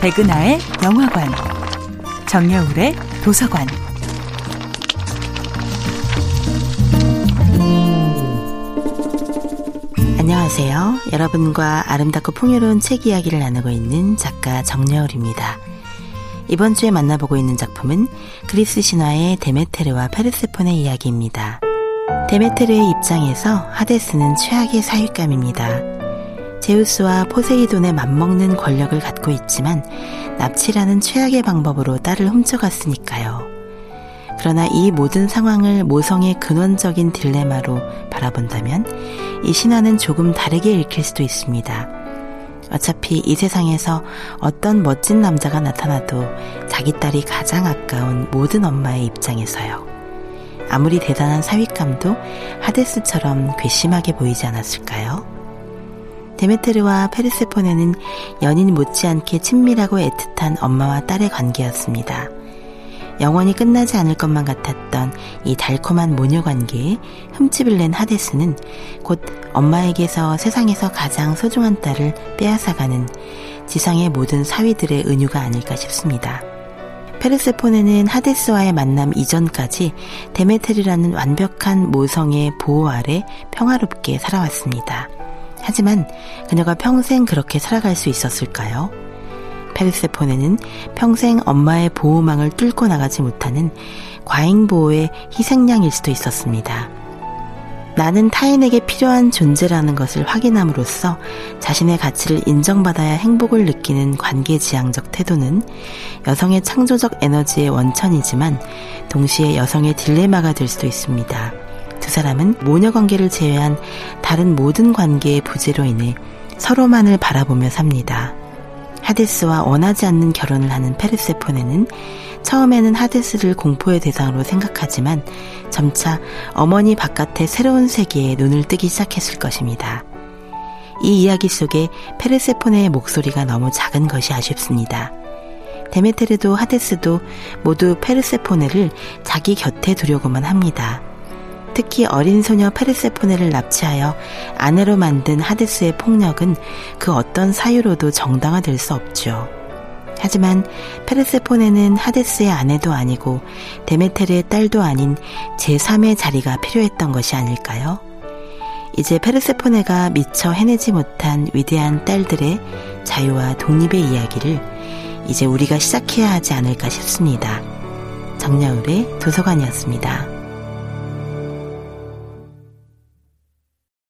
백은하의 영화관, 정여울의 도서관. 안녕하세요. 여러분과 아름답고 풍요로운 책 이야기를 나누고 있는 작가 정여울입니다. 이번 주에 만나보고 있는 작품은 그리스 신화의 데메테르와 페르세폰의 이야기입니다. 데메테르의 입장에서 하데스는 최악의 사육감입니다. 제우스와 포세이돈의 맞먹는 권력을 갖고 있지만 납치라는 최악의 방법으로 딸을 훔쳐갔으니까요. 그러나 이 모든 상황을 모성의 근원적인 딜레마로 바라본다면 이 신화는 조금 다르게 읽힐 수도 있습니다. 어차피 이 세상에서 어떤 멋진 남자가 나타나도 자기 딸이 가장 아까운 모든 엄마의 입장에서요. 아무리 대단한 사윗감도 하데스처럼 괘씸하게 보이지 않았을까요? 데메테르와 페르세포네는 연인 못지않게 친밀하고 애틋한 엄마와 딸의 관계였습니다. 영원히 끝나지 않을 것만 같았던 이 달콤한 모녀 관계에 흠집을 낸 하데스는 곧 엄마에게서 세상에서 가장 소중한 딸을 빼앗아가는 지상의 모든 사위들의 은유가 아닐까 싶습니다. 페르세포네는 하데스와의 만남 이전까지 데메테르라는 완벽한 모성의 보호 아래 평화롭게 살아왔습니다. 하지만 그녀가 평생 그렇게 살아갈 수 있었을까요? 페르세포네는 평생 엄마의 보호망을 뚫고 나가지 못하는 과잉보호의 희생양일 수도 있었습니다. 나는 타인에게 필요한 존재라는 것을 확인함으로써 자신의 가치를 인정받아야 행복을 느끼는 관계지향적 태도는 여성의 창조적 에너지의 원천이지만 동시에 여성의 딜레마가 될 수도 있습니다. 두 사람은 모녀 관계를 제외한 다른 모든 관계의 부재로 인해 서로만을 바라보며 삽니다. 하데스와 원하지 않는 결혼을 하는 페르세포네는 처음에는 하데스를 공포의 대상으로 생각하지만 점차 어머니 바깥의 새로운 세계에 눈을 뜨기 시작했을 것입니다. 이 이야기 속에 페르세포네의 목소리가 너무 작은 것이 아쉽습니다. 데메테르도 하데스도 모두 페르세포네를 자기 곁에 두려고만 합니다. 특히 어린 소녀 페르세포네를 납치하여 아내로 만든 하데스의 폭력은 그 어떤 사유로도 정당화될 수 없죠. 하지만 페르세포네는 하데스의 아내도 아니고 데메테르의 딸도 아닌 제3의 자리가 필요했던 것이 아닐까요? 이제 페르세포네가 미처 해내지 못한 위대한 딸들의 자유와 독립의 이야기를 이제 우리가 시작해야 하지 않을까 싶습니다. 정야울의 도서관이었습니다.